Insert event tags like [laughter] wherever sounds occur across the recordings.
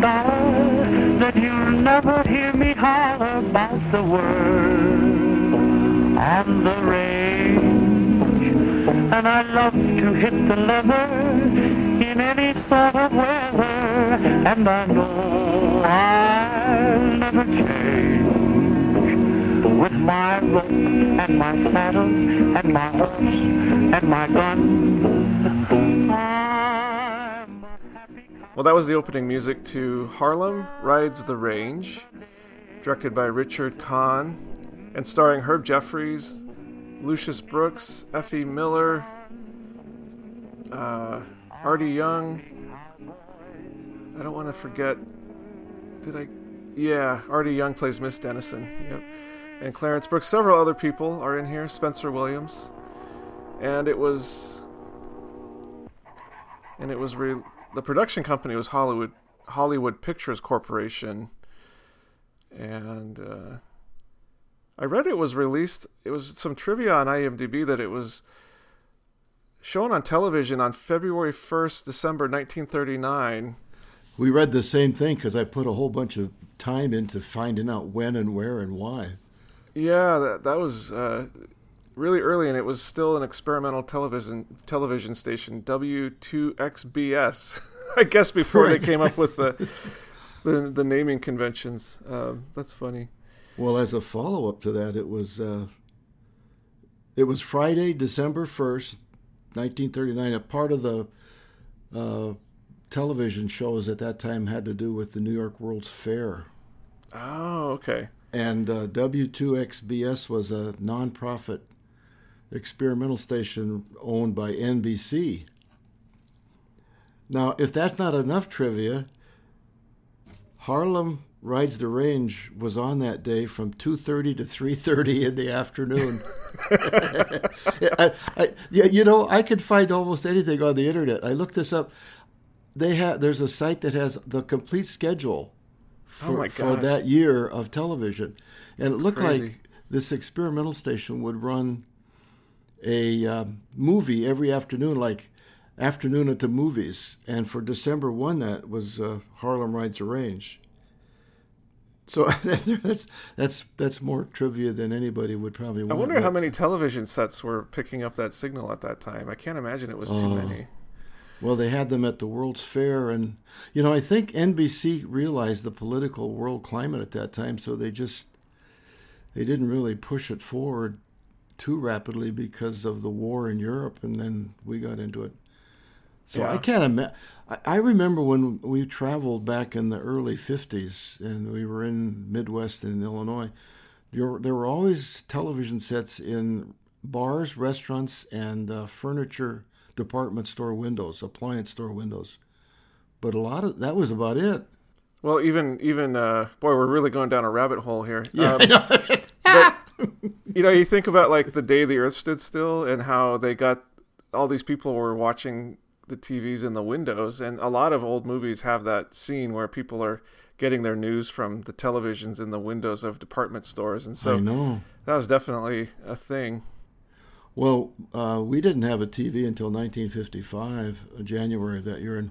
that you'll never hear me holler about the world on the range. And I love to hit the leather in any sort of weather, and I know I'll never change with my rope and my saddle and my horse and my gun. Happy Well, that was the opening music to Harlem Rides the Range, directed by Richard Kahn, and starring Herb Jeffries, Lucius Brooks, Effie Miller, uh, Artie Young. I don't want to forget. Did I? Yeah, Artie Young plays Miss Dennison. Yep. And Clarence Brooks. Several other people are in here. Spencer Williams. And it was. And it was re- the production company was Hollywood Hollywood Pictures Corporation. And uh, I read it was released. It was some trivia on IMDb that it was shown on television on February 1st, December 1939. We read the same thing because I put a whole bunch of time into finding out when and where and why. Yeah, that, that was uh, really early, and it was still an experimental television television station, W2XBS. [laughs] I guess before they came up with the [laughs] the, the naming conventions. Um, that's funny. Well, as a follow up to that, it was uh, it was Friday, December first, nineteen thirty nine. A part of the uh, television shows at that time had to do with the New York World's Fair, Oh, okay. and uh, W2XBS was a nonprofit experimental station owned by NBC. Now, if that's not enough trivia, Harlem Rides the Range was on that day from 2:30 to 3:30 in the afternoon. [laughs] [laughs] I, I, yeah, you know, I could find almost anything on the internet. I looked this up. They have there's a site that has the complete schedule for, Oh for that year of television, and it looked crazy. like this experimental station would run a um, movie every afternoon, like afternoon at the movies. And for December one, that was uh, Harlem Rides the Range. So [laughs] that's that's that's more trivia than anybody would probably want. I wonder how many television sets were picking up that signal at that time. I can't imagine it was too Oh. many. Well, they had them at the World's Fair, and you know, I think NBC realized the political world climate at that time, so they just they didn't really push it forward too rapidly because of the war in Europe, and then we got into it. So I can't imagine. I remember when we traveled back in the early '50s, and we were in Midwest in Illinois. There, were- always television sets in bars, restaurants, and uh, furniture department store windows, appliance store windows. But a lot of that was about it. Well, even even uh, boy, we're really going down a rabbit hole here. Yeah, Um, [laughs] I know. but [laughs] you know, you think about like the day the Earth stood still and how they got all these people were watching the TVs in the windows, and a lot of old movies have that scene where people are getting their news from the televisions in the windows of department stores, and so that was definitely a thing. Well, uh, we didn't have a TV until 1955, uh, January of that year. And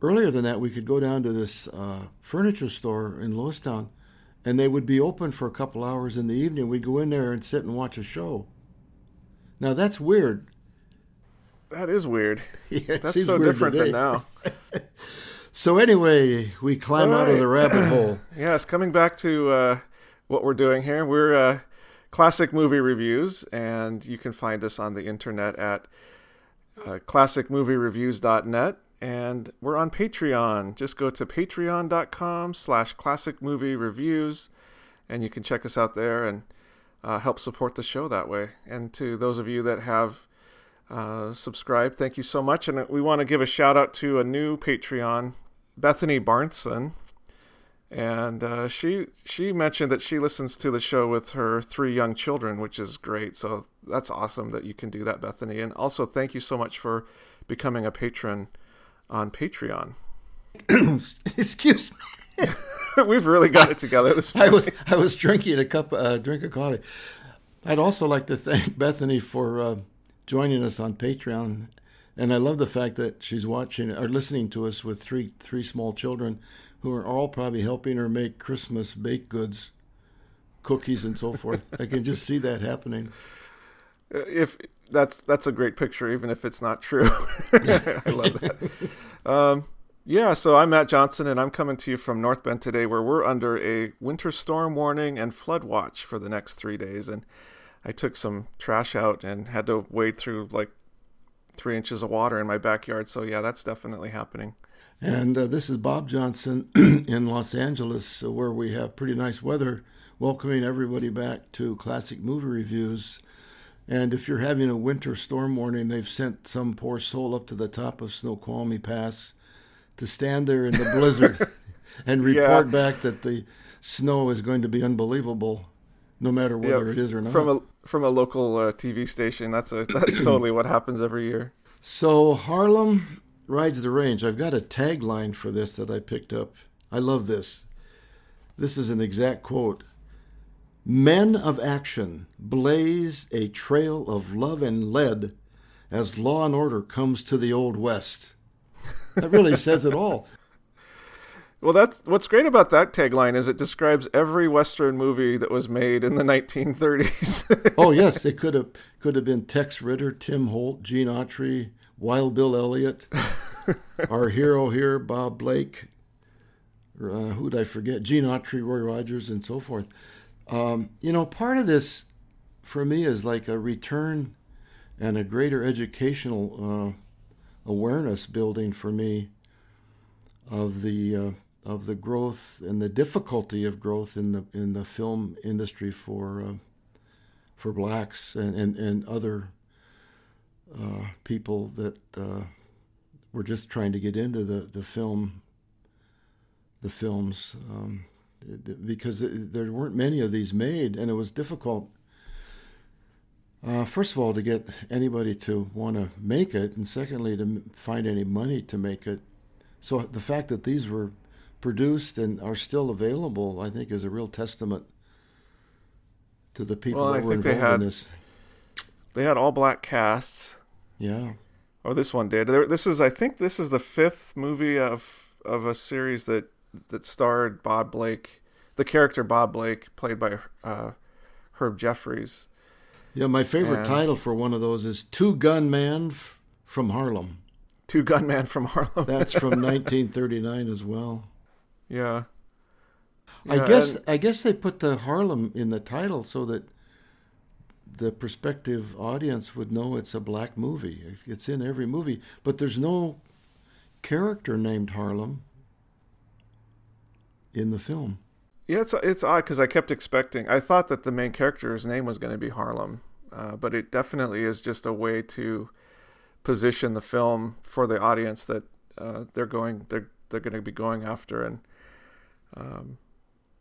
earlier than that, we could go down to this uh, furniture store in Lewistown, and they would be open for a couple hours in the evening. We'd go in there and sit and watch a show. Now that's weird. That is weird. [laughs] Yeah, That's so weird different today. than now. [laughs] So anyway, we climb out of the rabbit hole. [clears throat] Yes, coming back to uh, what we're doing here, we're uh, classic movie reviews, and you can find us on the internet at uh, classicmoviereviews.net, and we're on Patreon. Just go to patreon.com slash classic movie reviews, and you can check us out there and uh, help support the show that way. And to those of you that have uh, subscribed, thank you so much. And we want to give a shout out to a new Patreon, Bethany Barnson and uh, she she mentioned that she listens to the show with her three young children, which is great. So that's awesome that you can do that, Bethany. And also, thank you so much for becoming a patron on Patreon. [clears throat] Excuse me. [laughs] We've really got it together this I was I was drinking a cup uh, drink of coffee. I'd also like to thank Bethany for uh, joining us on Patreon And I love the fact that she's watching or listening to us with three three small children who are all probably helping her make Christmas baked goods, cookies and so forth. I can just see that happening. If that's that's a great picture, even if it's not true. [laughs] I love that. [laughs] Um, yeah, so I'm Matt Johnson, and I'm coming to you from North Bend today, where we're under a winter storm warning and flood watch for the next three days. And I took some trash out and had to wade through like three inches of water in my backyard. So yeah, that's definitely happening. And uh, this is Bob Johnson [clears throat] in Los Angeles, uh, where we have pretty nice weather, welcoming everybody back to Classic Movie Reviews. And if you're having a winter storm warning, they've sent some poor soul up to the top of Snoqualmie Pass to stand there in the [laughs] blizzard and report yeah. back that the snow is going to be unbelievable, no matter whether yeah, it is or not. From a from a local uh, TV station, that's a that's totally what happens every year. So Harlem rides the range. I've got a tagline for this that I picked up. I love this. This is an exact quote. Men of action blaze a trail of love and lead as law and order comes to the old west. That really [laughs] says it all. Well, that's what's great about that tagline is it describes every Western movie that was made in the 1930s. [laughs] oh yes, [laughs] it could have could have been Tex Ritter, Tim Holt, Gene Autry, Wild Bill Elliott, our hero here, Bob Blake. Uh, who'd I forget? Gene Autry, Roy Rogers, and so forth. Um, you know, part of this for me is like a return and a greater educational uh, awareness building for me of the uh, of the growth and the difficulty of growth in the in the film industry for uh, for blacks and and, and other uh, people that uh, were just trying to get into the, the film the films um, because there weren't many of these made and it was difficult uh, first of all, to get anybody to want to make it, and secondly, to find any money to make it. So the fact that these were produced and are still available, I think, is a real testament to the people well, that I were involved had, in this. They had all black casts. Yeah. Or oh, this one did. This is, I think, this is the fifth movie of of a series that that starred Bob Blake, the character Bob Blake, played by uh, Herb Jeffries. Yeah, my favorite and title for one of those is Two Gun Man f- from Harlem. Two Gun Man from Harlem. That's from [laughs] 1939 as well. Yeah. yeah I guess and... I guess they put the Harlem in the title so that the prospective audience would know it's a black movie. It's in every movie, but there's no character named Harlem in the film. Yeah, it's it's odd because I kept expecting. I thought that the main character's name was going to be Harlem, uh, but it definitely is just a way to position the film for the audience that uh, they're going they're they're going to be going after, and um,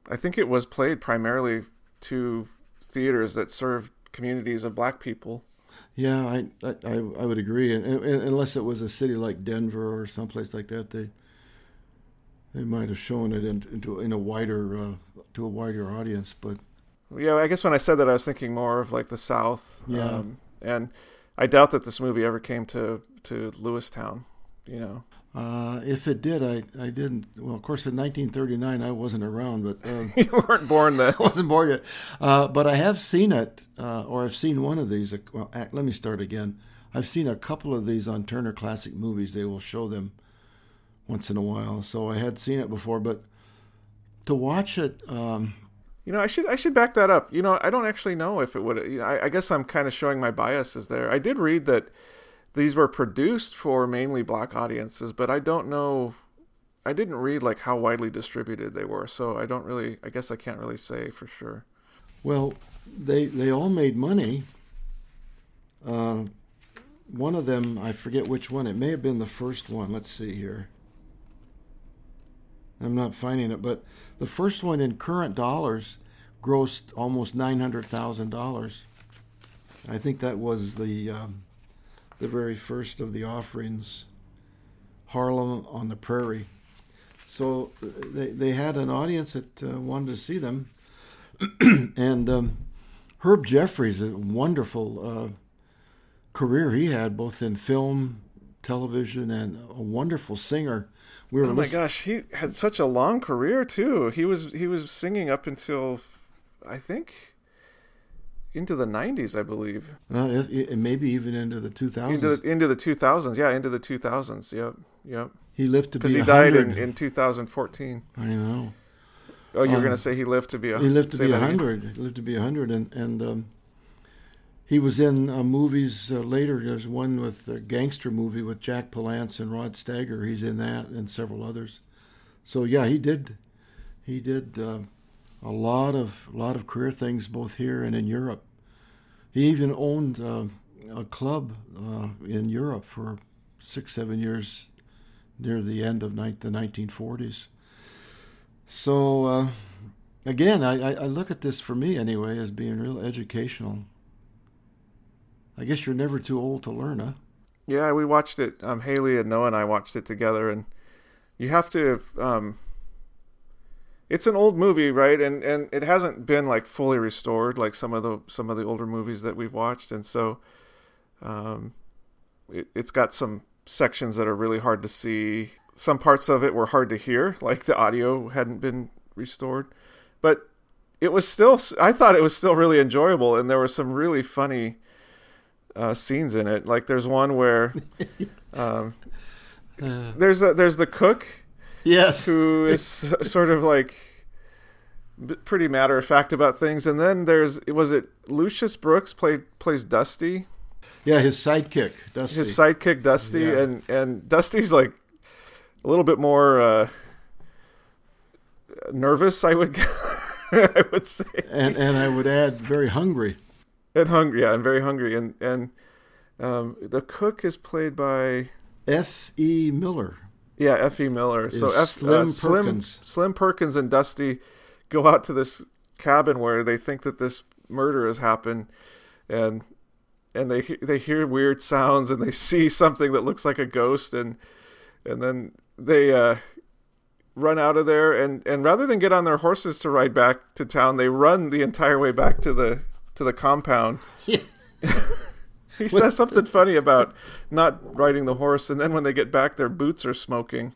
I think it was played primarily to theaters that served communities of Black people. Yeah, I I, I would agree, and, and, unless it was a city like Denver or someplace like that, they they might have shown it in, into in a wider uh, to a wider audience. But yeah, I guess when I said that, I was thinking more of like the South. Yeah, um, and I doubt that this movie ever came to to Lewistown. You know. Uh, if it did, I, I didn't. Well, of course, in 1939, I wasn't around, but uh, [laughs] you weren't born then. I [laughs] wasn't born yet. Uh, but I have seen it, uh, or I've seen one of these. Well, let me start again. I've seen a couple of these on Turner Classic Movies. They will show them once in a while. So I had seen it before, but to watch it. Um, you know, I should I should back that up. You know, I don't actually know if it would. You know, I, I guess I'm kind of showing my biases there. I did read that these were produced for mainly black audiences, but I don't know. I didn't read like how widely distributed they were, so I don't really. I guess I can't really say for sure. Well, they they all made money. Uh, one of them, I forget which one. It may have been the first one. Let's see here. I'm not finding it, but the first one in current dollars grossed almost nine hundred thousand dollars. I think that was the um, the very first of the offerings, Harlem on the Prairie. So uh, they they had an audience that uh, wanted to see them, [clears throat] and um, Herb Jeffries, a wonderful uh, career he had both in film, television and a wonderful singer. We were oh my listen- gosh, he had such a long career too. He was he was singing up until I think into the 90s, I believe. uh, if, if- maybe even into the 2000s. Into the, into the 2000s. Yeah, into the 2000s. Yep. Yep. he lived to be Because be he died in, in 2014. I know. Oh, you were Um, going to say he lived to be a He lived to be a hundred. He lived to be a hundred, and and um, he was in uh, movies uh, later. There's one with a gangster movie with Jack Palance and Rod Steiger. He's in that, and several others. So yeah, he did. He did uh, a lot of lot of career things both here and in Europe. He even owned uh, a club uh, in Europe for six seven years near the end of ni- the 1940s. So uh, again, I, I look at this for me anyway as being real educational. I guess you're never too old to learn, huh? Yeah, we watched it. Um, Haley and Noah and I watched it together, and you have to. Um, it's an old movie, right? And and it hasn't been like fully restored like some of the some of the older movies that we've watched, and so, um, it, it's got some sections that are really hard to see. Some parts of it were hard to hear, [laughs] like the audio hadn't been restored, but it was still. I thought it was still really enjoyable, and there were some really funny uh, scenes in it. Like there's one where [laughs] um, there's a, there's the cook Yes. who is [laughs] sort of like pretty matter of fact about things, and then there's was it Lucius Brooks played plays Dusty, Yeah, his sidekick, Dusty. his sidekick Dusty, Yeah. and and Dusty's like a little bit more uh, nervous, I would [laughs] I would say, and and I would add, very hungry. And hungry. Yeah, and very hungry, and and um, the cook is played by. F. E. Miller. Yeah, F.E. Miller. so F, Slim uh, Slim Perkins. Slim Perkins and Dusty go out to this cabin where they think that this murder has happened, and and they they hear weird sounds and they [laughs] see something that looks like a ghost, and and then they uh, run out of there, and and rather than get on their horses to ride back to town, they run the entire way back to the to the compound. [laughs] He says something funny about not riding the horse, and then when they get back, their boots are smoking.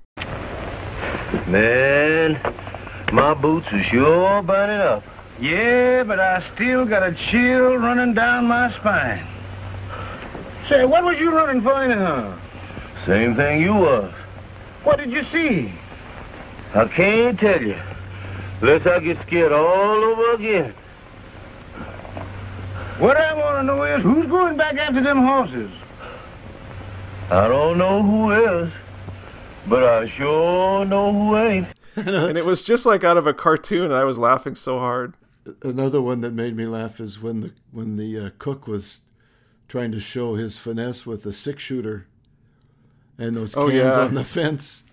Man, my boots are sure burning up. Yeah, but I still got a chill running down my spine. Say, what was you running for anyhow? Same thing you was. What did you see? I can't tell you. Unless I get scared all over again. What I want to know is who's going back after them horses? I don't know who is, but I sure know who ain't. [laughs] and it was just like out of a cartoon and i was laughing so hard Another one that made me laugh is when the when the uh, cook was trying to show his finesse with a six shooter and those Oh, cans yeah. on the [laughs] fence,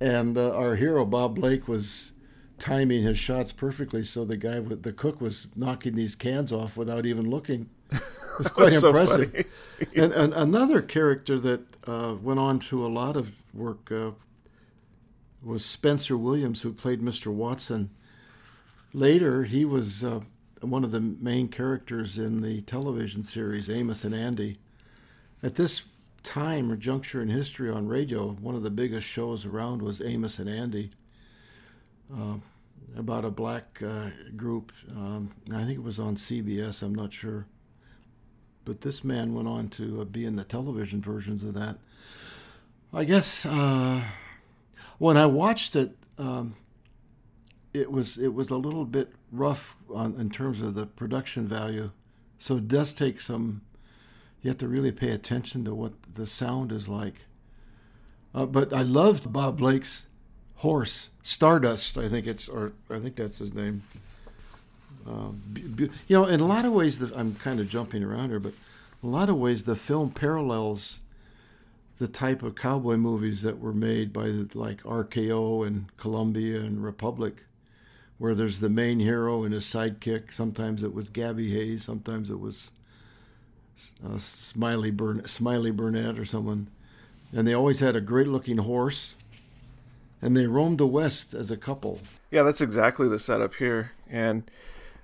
and uh, our hero Bob Blake was timing his shots perfectly, so the guy with the cook was knocking these cans off without even looking. [laughs] It was quite was impressive. funny. [laughs] and, and another character that uh, went on to a lot of work uh, was Spencer Williams, who played Mr. Watson. Later, he was uh, one of the main characters in the television series Amos and Andy. At this time or juncture in history on radio, one of the biggest shows around was Amos and Andy, about a black uh, group. Um, I think it was on CBS, I'm not sure. But this man went on to uh, be in the television versions of that. I guess uh, when I watched it, um, it was it was a little bit rough on, in terms of the production value. So it does take some. You have to really pay attention to what the sound is like. Uh, but I loved Bob Blake's horse, Stardust. I think it's or I think that's his name. Be- you know, in a lot of ways, the, I'm kind of jumping around here, but a lot of ways, the film parallels the type of cowboy movies that were made by the, like RKO and Columbia and Republic, where there's the main hero and his sidekick. Sometimes it was Gabby Hayes, sometimes it was uh, Smiley Burn Smiley Burnette or someone, and they always had a great-looking horse, and they roamed the West as a couple. Yeah, that's exactly the setup here. And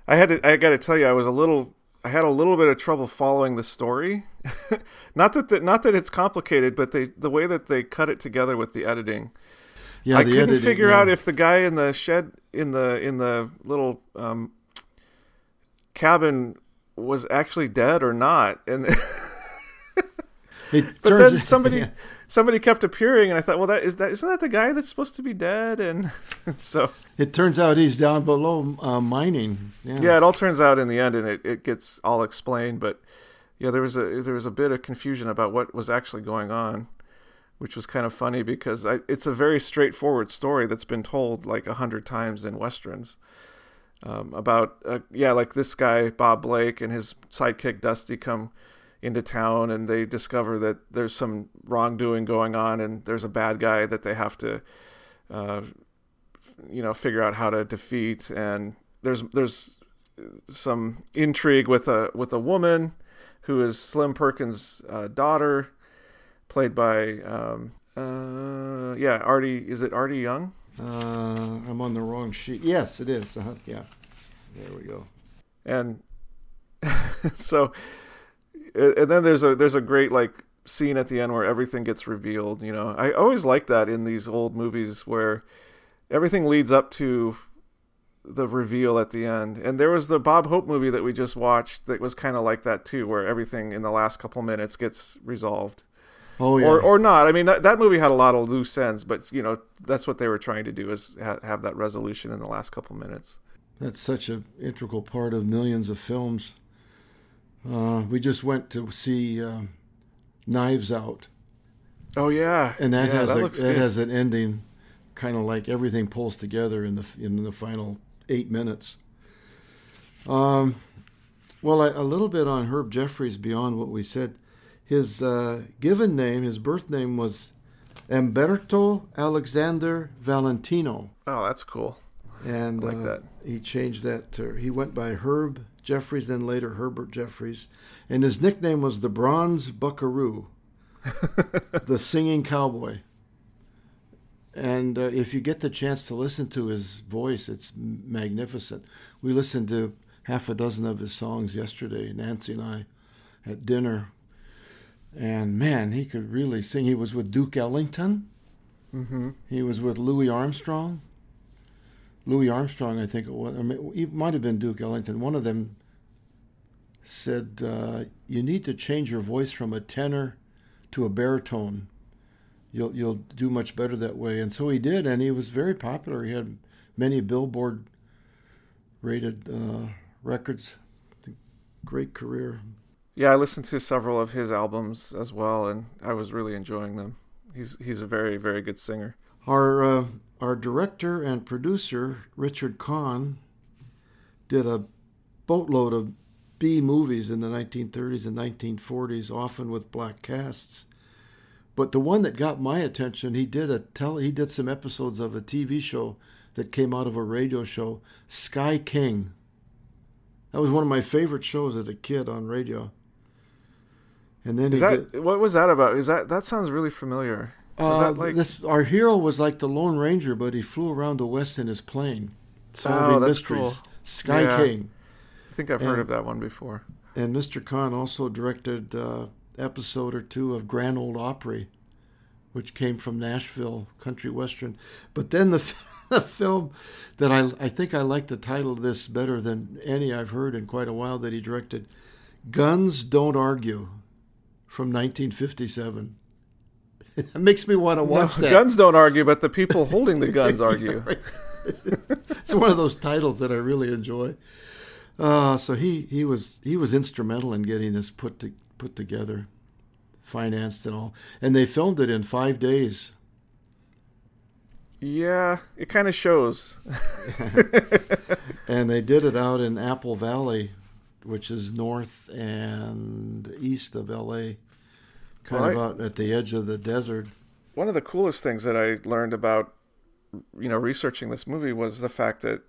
I had to, I got to tell you, I was a little I had a little bit of trouble following the story. [laughs] not that the, not that it's complicated, but they the way that they cut it together with the editing. Yeah, I couldn't editing, figure yeah. out if the guy in the shed in the in the little um, cabin was actually dead or not, and [laughs] It but turns- then [laughs] somebody yeah. Somebody kept appearing, and I thought, well, that is that isn't that the guy that's supposed to be dead, and [laughs] so It turns out he's down below uh, mining. Yeah. yeah, it all turns out in the end, and it, it gets all explained. But yeah, there was a there was a bit of confusion about what was actually going on, which was kind of funny because I, it's a very straightforward story that's been told like a hundred times in westerns. Um, about uh, yeah, like this guy Bob Blake and his sidekick Dusty come into town and they discover that there's some wrongdoing going on and there's a bad guy that they have to uh, you know figure out how to defeat and there's there's some intrigue with a with a woman who is Slim Perkins' uh, daughter, played by um, uh, yeah Artie. Is it Artie Young? Uh, I'm on the wrong sheet. Yes, it is. Uh-huh. Yeah. There we go. And [laughs] so, and then there's a there's a great like scene at the end where everything gets revealed. You know, I always like that in these old movies where everything leads up to the reveal at the end. And there was the Bob Hope movie that we just watched that was kind of like that too, where everything in the last couple minutes gets resolved. Oh yeah. Or, or not. I mean, that, that movie had a lot of loose ends, but you know that's what they were trying to do is ha- have that resolution in the last couple minutes. That's such an integral part of millions of films. Uh, we just went to see uh, Knives Out, Oh yeah, and that Yeah, has that a, that has an ending, kind of like everything pulls together in the in the final eight minutes. Um, well, a, a little bit on Herb Jeffries beyond what we said. His uh, given name, his birth name was Umberto Alexander Valentino. Oh, that's cool. and I like uh, that. he changed that to he went by Herb Jeffries, then later Herbert Jeffries, and his nickname was the Bronze Buckaroo, [laughs] the singing cowboy. And uh, if you get the chance to listen to his voice, it's magnificent. We listened to half a dozen of his songs yesterday, Nancy and I, at dinner. And man, he could really sing. He was with Duke Ellington. Mm-hmm. He was with Louis Armstrong. Louis Armstrong, I think it was. I mean, it might have been Duke Ellington. One of them said, uh, "You need to change your voice from a tenor to a baritone. You'll you'll do much better that way." And so he did, and he was very popular. He had many Billboard rated uh, records. Great career. Yeah, I listened to several of his albums as well, and I was really enjoying them. He's he's a very very good singer. Our uh, our director and producer Richard Kahn did a boatload of B movies in the 1930s and 1940s, often with black casts. But the one that got my attention, he did a tele, he did some episodes of a TV show that came out of a radio show, Sky King. That was one of my favorite shows as a kid on radio. And then that did, what was that about? Is that that sounds really familiar? Uh, like this our hero was like the Lone Ranger, but he flew around the West in his plane, solving Oh, that's mysteries. cool. Sky Yeah. King I think I've heard of that one before. and Mr. Kahn also directed uh, episode or two of Grand Old Opry, which came from Nashville country western. But then the, [laughs] the film that I I think I like the title of this better than any I've heard in quite a while that he directed, Guns Don't Argue, from 1957. It [laughs] makes me want to watch No, that. Guns don't argue, but the people holding the guns [laughs] argue. [laughs] it's one of those titles that I really enjoy. Uh, so he, he was he was instrumental in getting this put to, put together, financed and all, and they filmed it in five days. Yeah, it kind of shows. And they did it out in Apple Valley, which is north and east of L.A., kind of Right. out at the edge of the desert. One of the coolest things that I learned about, you know, researching this movie was the fact that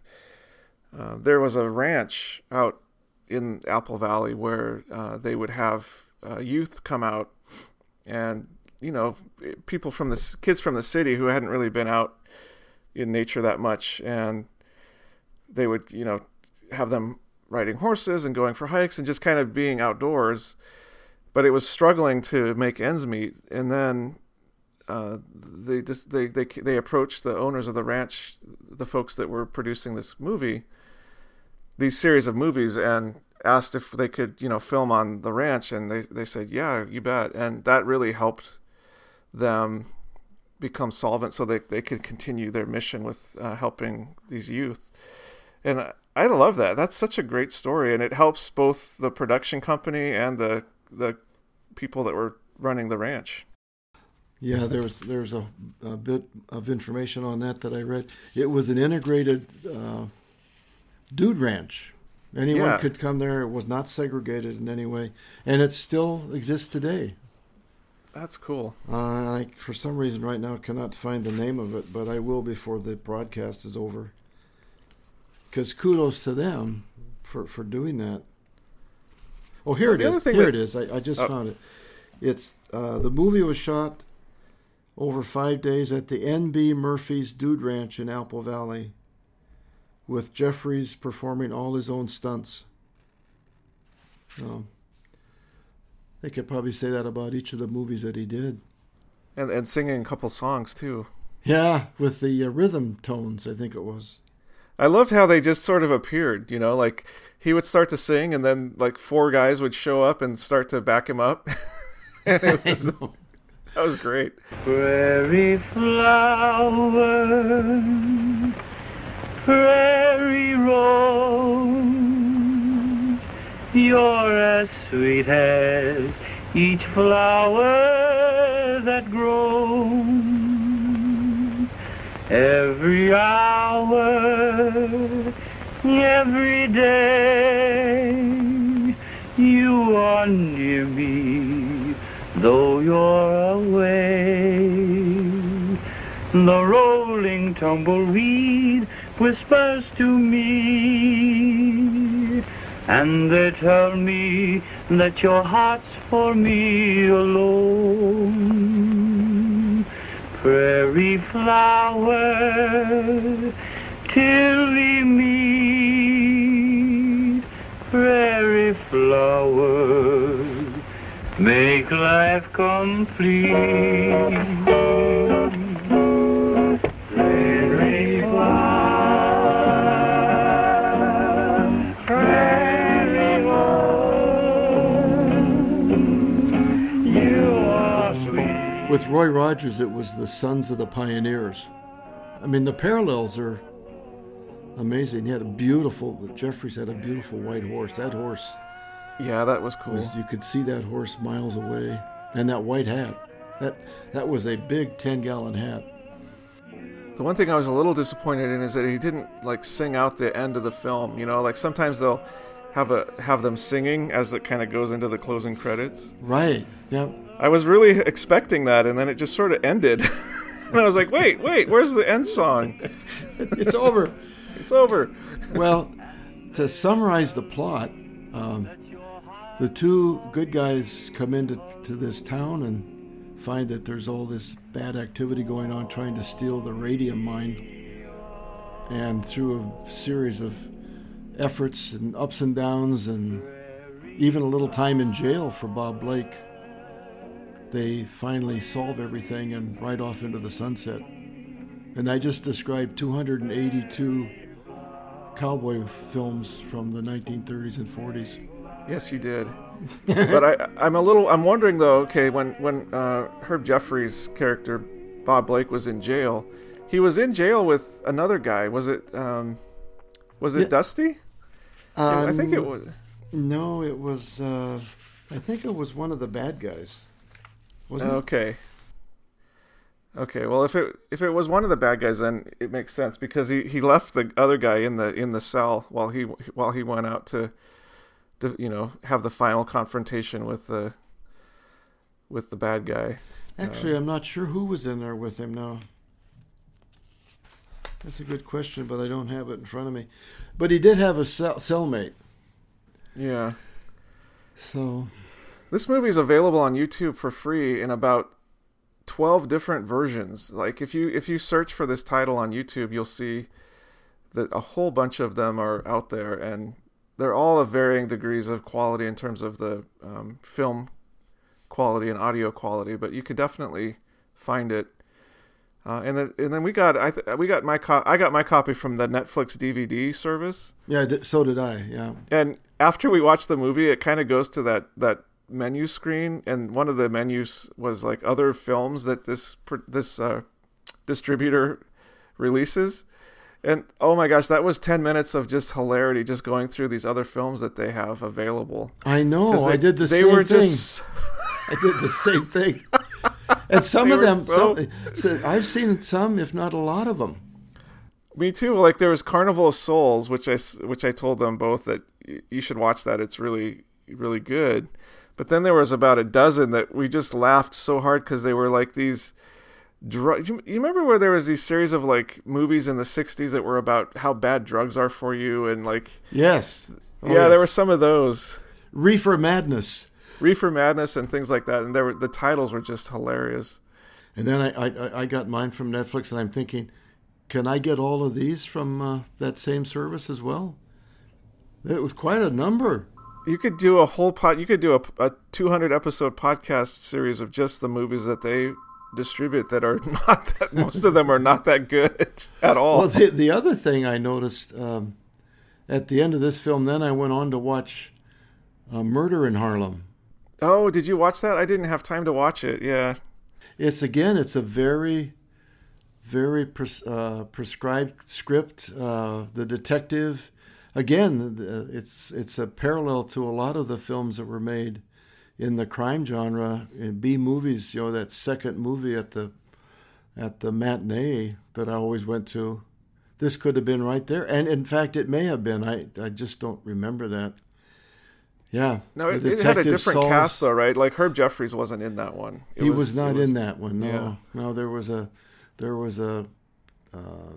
uh, there was a ranch out in Apple Valley where uh, they would have uh, youth come out, and you know, people from the kids from the city who hadn't really been out in nature that much, and they would, you know, have them riding horses and going for hikes and just kind of being outdoors. But it was struggling to make ends meet, and then uh, they just they, they they approached the owners of the ranch, the folks that were producing this movie, these series of movies, and asked if they could you know film on the ranch, and they they said yeah you bet, and that really helped them become solvent so they they could continue their mission with uh, helping these youth, and I, I love that. That's such a great story, and it helps both the production company and the the people that were running the ranch. Yeah, there's there's a, a bit of information on that that I read. It was an integrated uh, dude ranch. Anyone Yeah. could come there. It was not segregated in any way, and it still exists today. That's cool. Uh, I, for some reason, right now, cannot find the name of it, but I will before the broadcast is over. Because kudos to them for, for doing that. Oh, here it is. Here that- it is. I, I just Oh. found it. It's uh, the movie was shot over five days at the NB Murphy's Dude Ranch in Apple Valley, with Jeffries performing all his own stunts. Um, they could probably say that about each of the movies that he did. And and singing a couple songs too. Yeah, with the uh, rhythm tones, I think it was. I loved how they just sort of appeared, you know, like he would start to sing and then like four guys would show up and start to back him up. [laughs] and it was, [laughs] that was great. Prairie flower, prairie rose, you're as sweet as each flower that grows. Every hour, every day, you are near me, though you're away. The rolling tumbleweed whispers to me, and they tell me that your heart's for me alone. Prairie flower, till we meet, prairie flower, make life complete. With Roy Rogers, it was the Sons of the Pioneers. I mean, the parallels are amazing. He had a beautiful, Jeffries had a beautiful white horse. That horse Yeah, that was cool. was, you could see that horse miles away. And that white hat. That, that was a big 10 gallon hat. The one thing I was a little disappointed in is that he didn't like sing out the end of the film. You know, like sometimes they'll have a have them singing as it kind of goes into the closing credits. Right. Yeah. I was really expecting that, and then it just sort of ended. [laughs] and I was like, wait, wait, where's the end song? [laughs] It's over. It's over. well, to summarize the plot, um, the two good guys come into to this town and find that there's all this bad activity going on trying to steal the radium mine. And through a series of efforts and ups and downs, and even a little time in jail for Bob Blake, they finally solve everything and ride off into the sunset. And I just described 282 cowboy films from the 1930s and 40s. Yes, you did. [laughs] but I, I'm a little. I'm wondering though. Okay, when when uh, Herb Jeffries' character Bob Blake was in jail, he was in jail with another guy. Was it? Um, was it Yeah. Dusty? I think it Um, was. No, it was. Uh, I think it was one of the bad guys. Wasn't it? Okay. Okay. Well, if it if it was one of the bad guys, then it makes sense because he, he left the other guy in the in the cell while he while he went out to, to you know have the final confrontation with the with the bad guy. Actually, um, I'm not sure who was in there with him now. That's a good question, but I don't have it in front of me. But he did have a cell- cellmate. Yeah. So, This movie is available on YouTube for free in about 12 different versions. Like if you if you search for this title on YouTube, you'll see that a whole bunch of them are out there and they're all of varying degrees of quality in terms of the um, film quality and audio quality, but you could definitely find it. Uh, and then and then we got I th- we got my co- I got my copy from the Netflix DVD service. Yeah, so did I. Yeah. And after we watched the movie, it kind of goes to that that menu screen, and one of the menus was like other films that this this uh, distributor releases. And oh my gosh, that was 10 minutes of just hilarity just going through these other films that they have available. I know. They, I did the they same were thing. Just... [laughs] [laughs] I did the same thing. [laughs] And some of them, so- some, so I've seen some, if not a lot of them. Me too. Like there was Carnival of Souls, which I, which I told them both that you should watch that. It's really really good. But then there was about a dozen that we just laughed so hard because they were like these. Drug, you, you remember where there was these series of like movies in the '60s that were about how bad drugs are for you and like Yes. Oh, yeah, there were some of those. Reefer Madness. Reefer Madness and things like that, and there were the titles were just hilarious. And then I, I, I got mine from Netflix, and I'm thinking, can I get all of these from uh, that same service as well? It was quite a number. You could do a whole pod. You could do a, a 200 episode podcast series of just the movies that they distribute that are [laughs] not that. most of them are not that good [laughs] at all. Well, the, the other thing I noticed um, at the end of this film, then I went on to watch uh, Murder in Harlem. oh, did you watch that? I didn't have time to watch it. Yeah. It's again, it's a very, very pres- uh, prescribed script. Uh, the detective, again, it's it's a parallel to a lot of the films that were made in the crime genre in B movies. You know, that second movie at the at the matinee that I always went to. This could have been right there, and in fact, it may have been. I I just don't remember that. Yeah, No, it, it had a different solves- cast though, right? Like Herb Jeffries wasn't in that one. It he was, not it was- in that one. No, yeah. no, there was a there was a uh,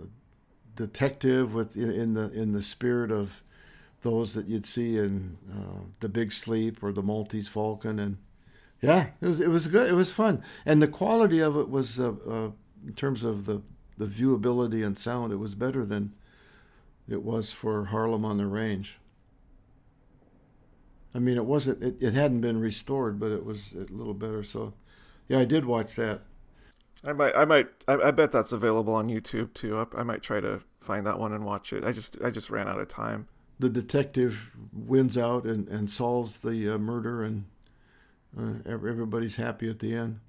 detective with in, the in the spirit of those that you'd see in uh, the Big Sleep or the Maltese Falcon, and yeah, it was it was good. It was fun, and the quality of it was uh, uh, in terms of the the viewability and sound. It was better than it was for Harlem on the Range. I mean, it wasn't. It, it hadn't been restored, but it was a little better. So, yeah, I did watch that. I might, I might, I, I bet that's available on YouTube too. I, I might try to find that one and watch it. I just, I just ran out of time. The detective wins out and, and solves the uh, murder, and uh, everybody's happy at the end.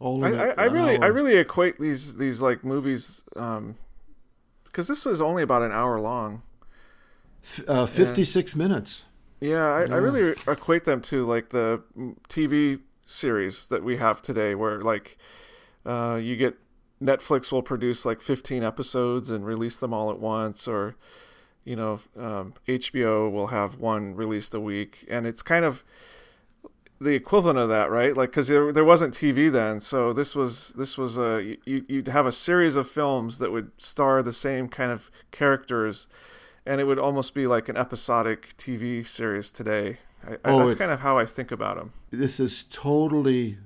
All I, I, I really, I really equate these, these like movies, um, because this was only about an hour long. F- uh, fifty-six minutes. Yeah, I, Yeah. I really equate them to like the mm, TV series that we have today, where like uh, you get Netflix will produce like 15 episodes and release them all at once, or you know um, HBO will have one released a week, and it's kind of the equivalent of that, right? Like because there, there wasn't TV then, so this was this was a you, you'd have a series of films that would star the same kind of characters and it would almost be like an episodic TV series today. I, I, Oh, that's kind of how I think about them. This is totally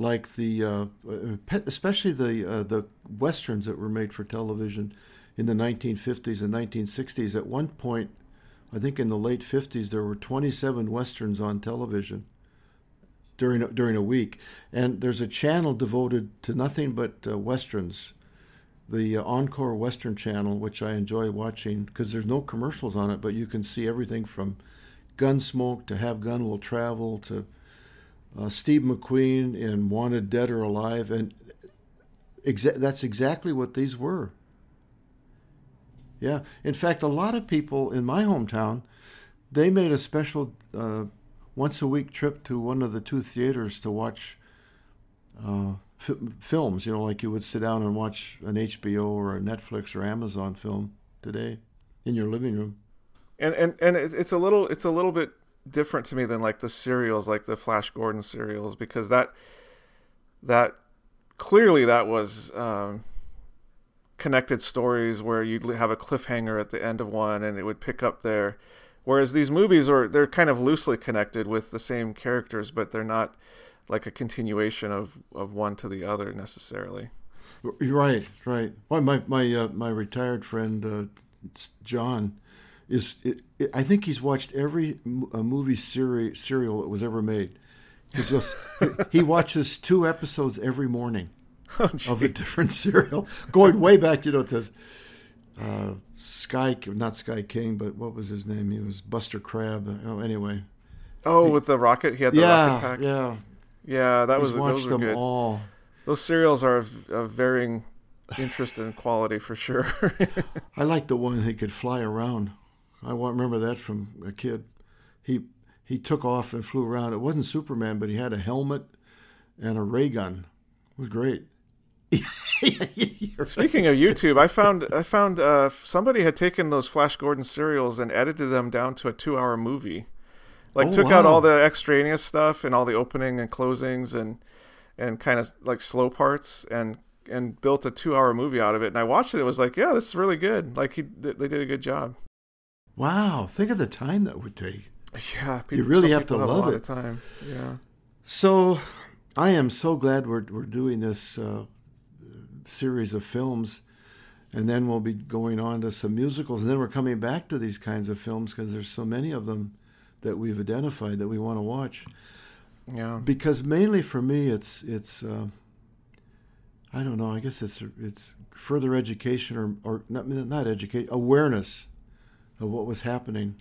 like the, uh, uh, especially the uh, the westerns that were made for television in the 1950s and 1960s. At one point, I think in the late 50s, there were 27 westerns on television during a, during a week, and there's a channel devoted to nothing but uh, westerns. The uh, Encore Western Channel, which I enjoy watching because there's no commercials on it, but you can see everything from Gunsmoke to Have Gun Will Travel to uh, Steve McQueen in Wanted Dead or Alive, and exa- that's exactly what these were. Yeah, in fact, a lot of people in my hometown, they made a special uh, once a week trip to one of the two theaters to watch uh, f- films. You know, like you would sit down and watch an HBO or a Netflix or Amazon film today in your living room. And and and it's a little it's a little bit different to me than like the serials, like the Flash Gordon serials, because that that clearly that was um, connected stories where you'd have a cliffhanger at the end of one and it would pick up there. Whereas these movies are they're kind of loosely connected with the same characters, but they're not like a continuation of, of one to the other necessarily. Right, right. Well, my my uh, my retired friend uh, John is it, it, I think he's watched every movie seri- serial that was ever made. Just, he watches two episodes every morning [laughs] Oh, of a different [laughs] serial, going way back, you know, to uh, Sky, not Sky King, but what was his name? He was Buster Crabbe. Oh, anyway. Oh, with the rocket, he had the rocket pack. yeah. Yeah, that was He's those watched were them good. all. Those serials are of, of varying interest and quality for sure. [laughs] I like the one he could fly around. I remember that from a kid. He he took off and flew around. It wasn't Superman, but he had a helmet and a ray gun. It was great. [laughs] Speaking of YouTube, I found I found uh, somebody had taken those Flash Gordon serials and edited them down to a two-hour movie. Like Oh, took out all the extraneous stuff and all the opening and closings and and kind of like slow parts and and built a two-hour movie out of it. And I watched it. It was like, yeah, this is really good. Like he they did a good job. Wow, think of the time that would take. Yeah, You really have to people love a lot it. Of time. Yeah. So, I am so glad we're we're doing this uh, series of films, and then we'll be going on to some musicals, and then we're coming back to these kinds of films because there's so many of them that we've identified that we want to watch. Yeah. Because mainly for me, it's it's uh, I don't know. I guess it's it's further education or or not not educate awareness of what was happening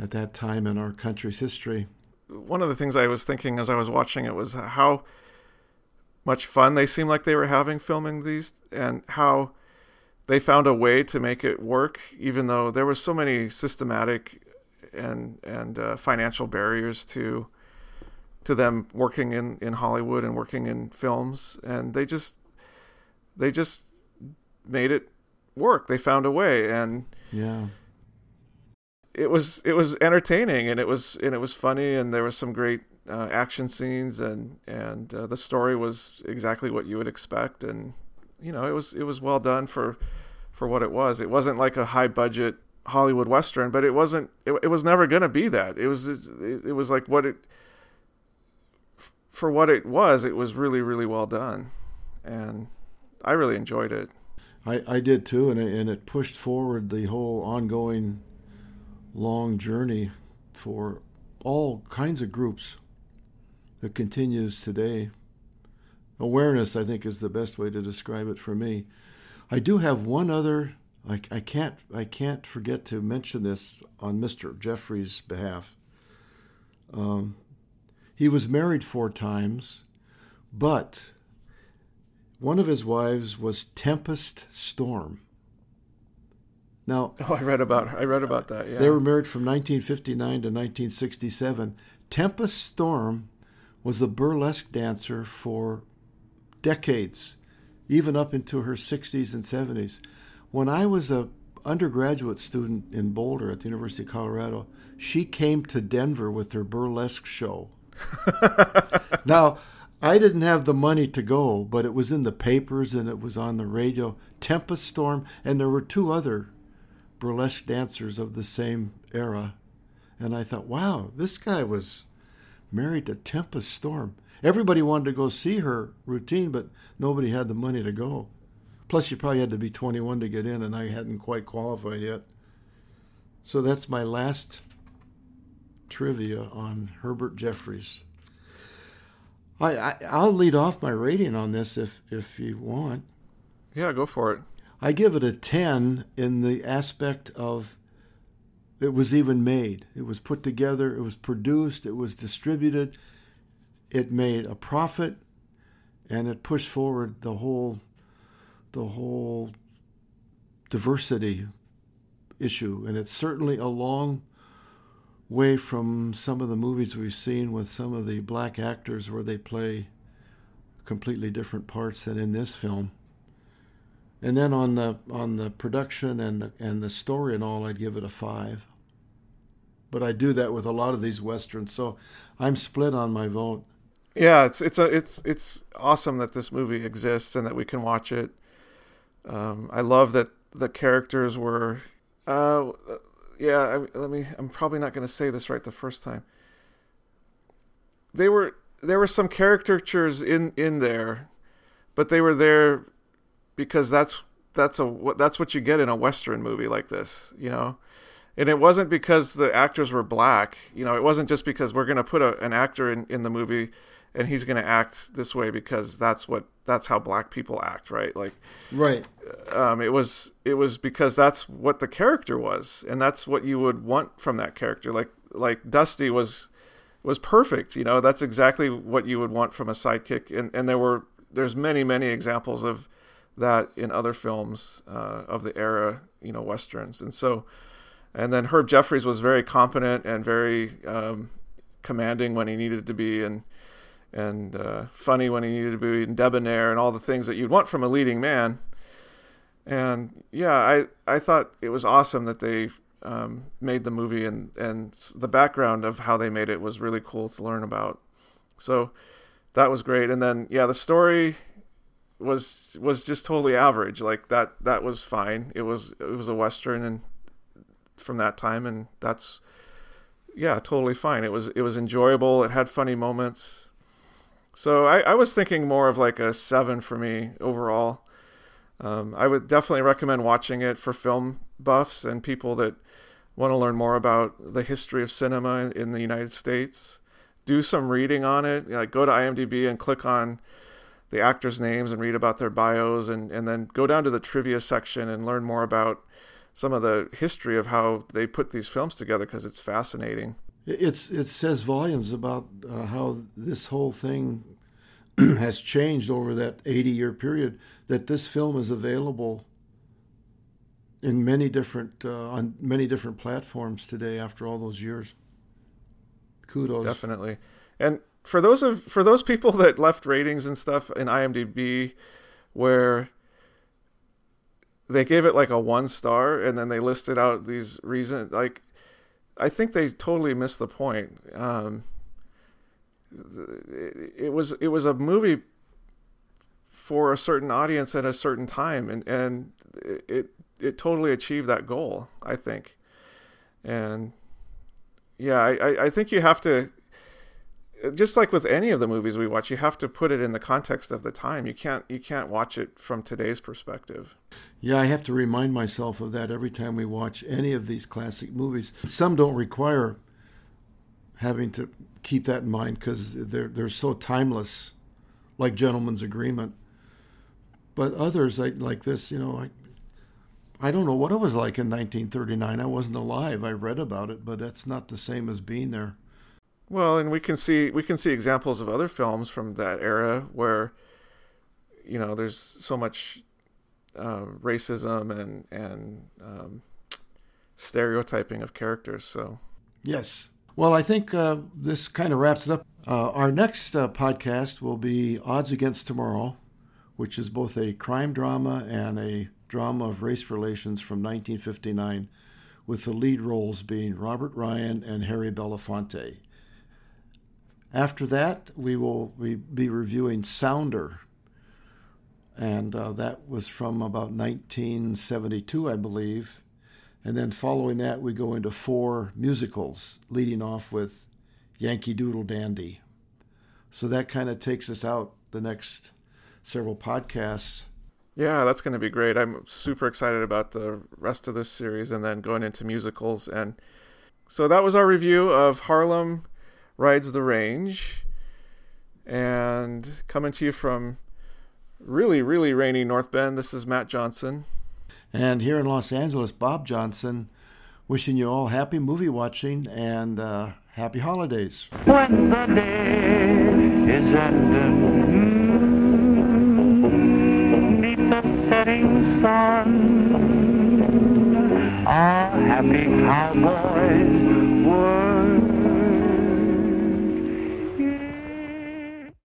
at that time in our country's history. one of the things I was thinking as I was watching it was how much fun they seemed like they were having filming these, and how they found a way to make it work, even though there were so many systematic and and uh, financial barriers to to them working in in Hollywood and working in films, and they just they just made it work. They found a way, and Yeah. it was it was entertaining and it was and it was funny and there was some great uh, action scenes and and uh, the story was exactly what you would expect and you know it was it was well done for for what it was. It wasn't like a high budget Hollywood western but it wasn't it, it was never going to be that. It was it, it was like what it for what it was it was really really well done. And I really enjoyed it I, I did too, and it, and it pushed forward the whole ongoing long journey for all kinds of groups that continues today. Awareness, I think, is the best way to describe it for me. I do have one other. I, I can't I can't forget to mention this on Mr. Jeffries' behalf. Um, he was married four times, but one of his wives was Tempest Storm. Now, [laughs] oh I read about I read about that yeah they were married from 1959 to 1967. Tempest Storm was a burlesque dancer for decades, even up into her 60s and 70s. When I was a undergraduate student in Boulder at the University of Colorado, she came to Denver with her burlesque show. [laughs] now, I didn't have the money to go, but it was in the papers and it was on the radio. Tempest Storm, and there were two other burlesque dancers of the same era. And I thought, wow, this guy was married to Tempest Storm. Everybody wanted to go see her routine, but nobody had the money to go. Plus, you probably had to be 21 to get in, and I hadn't quite qualified yet. So that's my last trivia on Herbert Jeffries. I, I I'll lead off my rating on this if if you want. yeah go for it I give it a 10 in the aspect of it was even made. It was put together, it was produced, it was distributed, it made a profit, and it pushed forward the whole the whole diversity issue. And it's certainly a long way from some of the movies we've seen with some of the black actors where they play completely different parts than in this film. And then on the on the production and the and the story and all, I'd give it a five. But I do that with a lot of these westerns, so I'm split on my vote. Yeah, it's it's a it's it's awesome that this movie exists and that we can watch it. Um, I love that the characters were, uh, yeah. I, let me. I'm probably not going to say this right the first time. They were there were some caricatures in in there, but they were there because that's that's a what that's what you get in a western movie like this, you know. And it wasn't because the actors were black, you know. It wasn't just because we're going to put a, an actor in, in the movie and he's going to act this way because that's what that's how black people act, right? Like, right. Um, it was it was because that's what the character was, and that's what you would want from that character. Like like Dusty was was perfect. You know, that's exactly what you would want from a sidekick. And and there were there's many many examples of that in other films uh, of the era. You know, westerns, and so. And then Herb Jeffries was very competent and very um, commanding when he needed to be, and and uh, funny when he needed to be, and debonair, and all the things that you'd want from a leading man. And yeah, I I thought it was awesome that they um, made the movie, and and the background of how they made it was really cool to learn about. So that was great. And then yeah, the story was was just totally average. Like that that was fine. It was it was a western and from that time, and that's yeah, totally fine. It was it was enjoyable. It had funny moments. So I, I was thinking more of like a seven for me overall. Um, I would definitely recommend watching it for film buffs and people that want to learn more about the history of cinema in the United States. Do some reading on it. Like go to IMDb and click on the actors' names and read about their bios, and, and then go down to the trivia section and learn more about some of the history of how they put these films together because it's fascinating. It's it says volumes about uh, how this whole thing [clears throat] has changed over that 80 year period. That this film is available in many different uh, on many different platforms today after all those years. Kudos. Definitely. And for those of for those people [laughs] that left ratings and stuff in IMDb where they gave it like a one star and then they listed out these reasons like I think they totally missed the point. Um, it, it was it was a movie for a certain audience at a certain time, and and it it totally achieved that goal. I think, and yeah, I I think you have to just like with any of the movies we watch, you have to put it in the context of the time. You can't you can't watch it from today's perspective. Yeah, I have to remind myself of that every time we watch any of these classic movies. Some don't require having to keep that in mind because they're they're so timeless, like Gentleman's Agreement. But others like like this, you know, I I don't know what it was like in 1939. I wasn't alive. I read about it, but that's not the same as being there. Well, and we can see we can see examples of other films from that era where you know there's so much uh, racism and and um, stereotyping of characters. So yes, well, I think uh, this kind of wraps it up. Uh, our next uh, podcast will be Odds Against Tomorrow, which is both a crime drama and a drama of race relations from 1959, with the lead roles being Robert Ryan and Harry Belafonte. After that, we will be reviewing Sounder, and uh, that was from about 1972, I believe. And then following that, we go into four musicals, leading off with Yankee Doodle Dandy. So that kind of takes us out the next several podcasts. Yeah, that's going to be great. I'm super excited about the rest of this series and then going into musicals. And so that was our review of Harlem rides the range. And coming to you from really, really rainy North Bend, this is Matt Johnson. And here in Los Angeles, Bob Johnson, wishing you all happy movie watching and uh, happy holidays. When the day is ended, beneath the setting sun, our happy cowboys